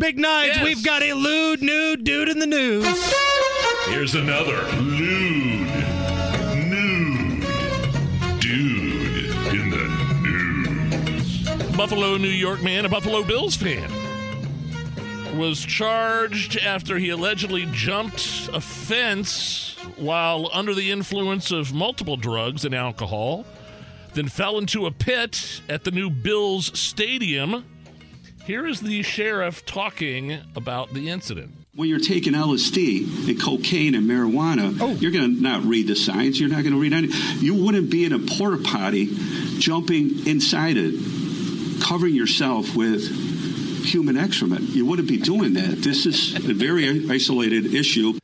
Big Nige, Yes. we've got a lewd nude dude in the news. Here's another lewd, nude dude in the news. Buffalo, New York man, a Buffalo Bills fan, was charged after he allegedly jumped a fence while under the influence of multiple drugs and alcohol, then fell into a pit at the new Bills Stadium. Here is the sheriff talking about the incident. When you're taking LSD and cocaine and marijuana, oh. you're going to not read the signs. You're not going to read any. You wouldn't be in a porta potty jumping inside it, covering yourself with human excrement. You wouldn't be doing that. This is a very isolated issue.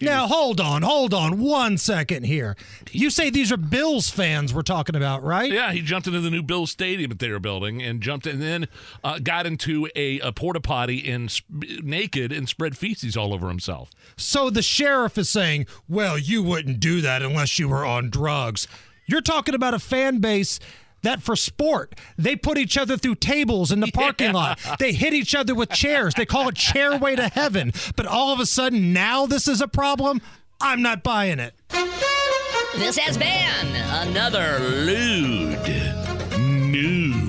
Now, hold on, hold on one second here. You say these are Bills fans we're talking about, right? Yeah, he jumped into the new Bills Stadium that they were building and jumped and then uh, got into a, a porta potty and sp- naked and spread feces all over himself. So the sheriff is saying, well, you wouldn't do that unless you were on drugs. You're talking about a fan base that for sport, they put each other through tables in the parking lot. They hit each other with chairs. They call it chairway to heaven. But all of a sudden, now this is a problem? I'm not buying it. This has been another Lewd, nude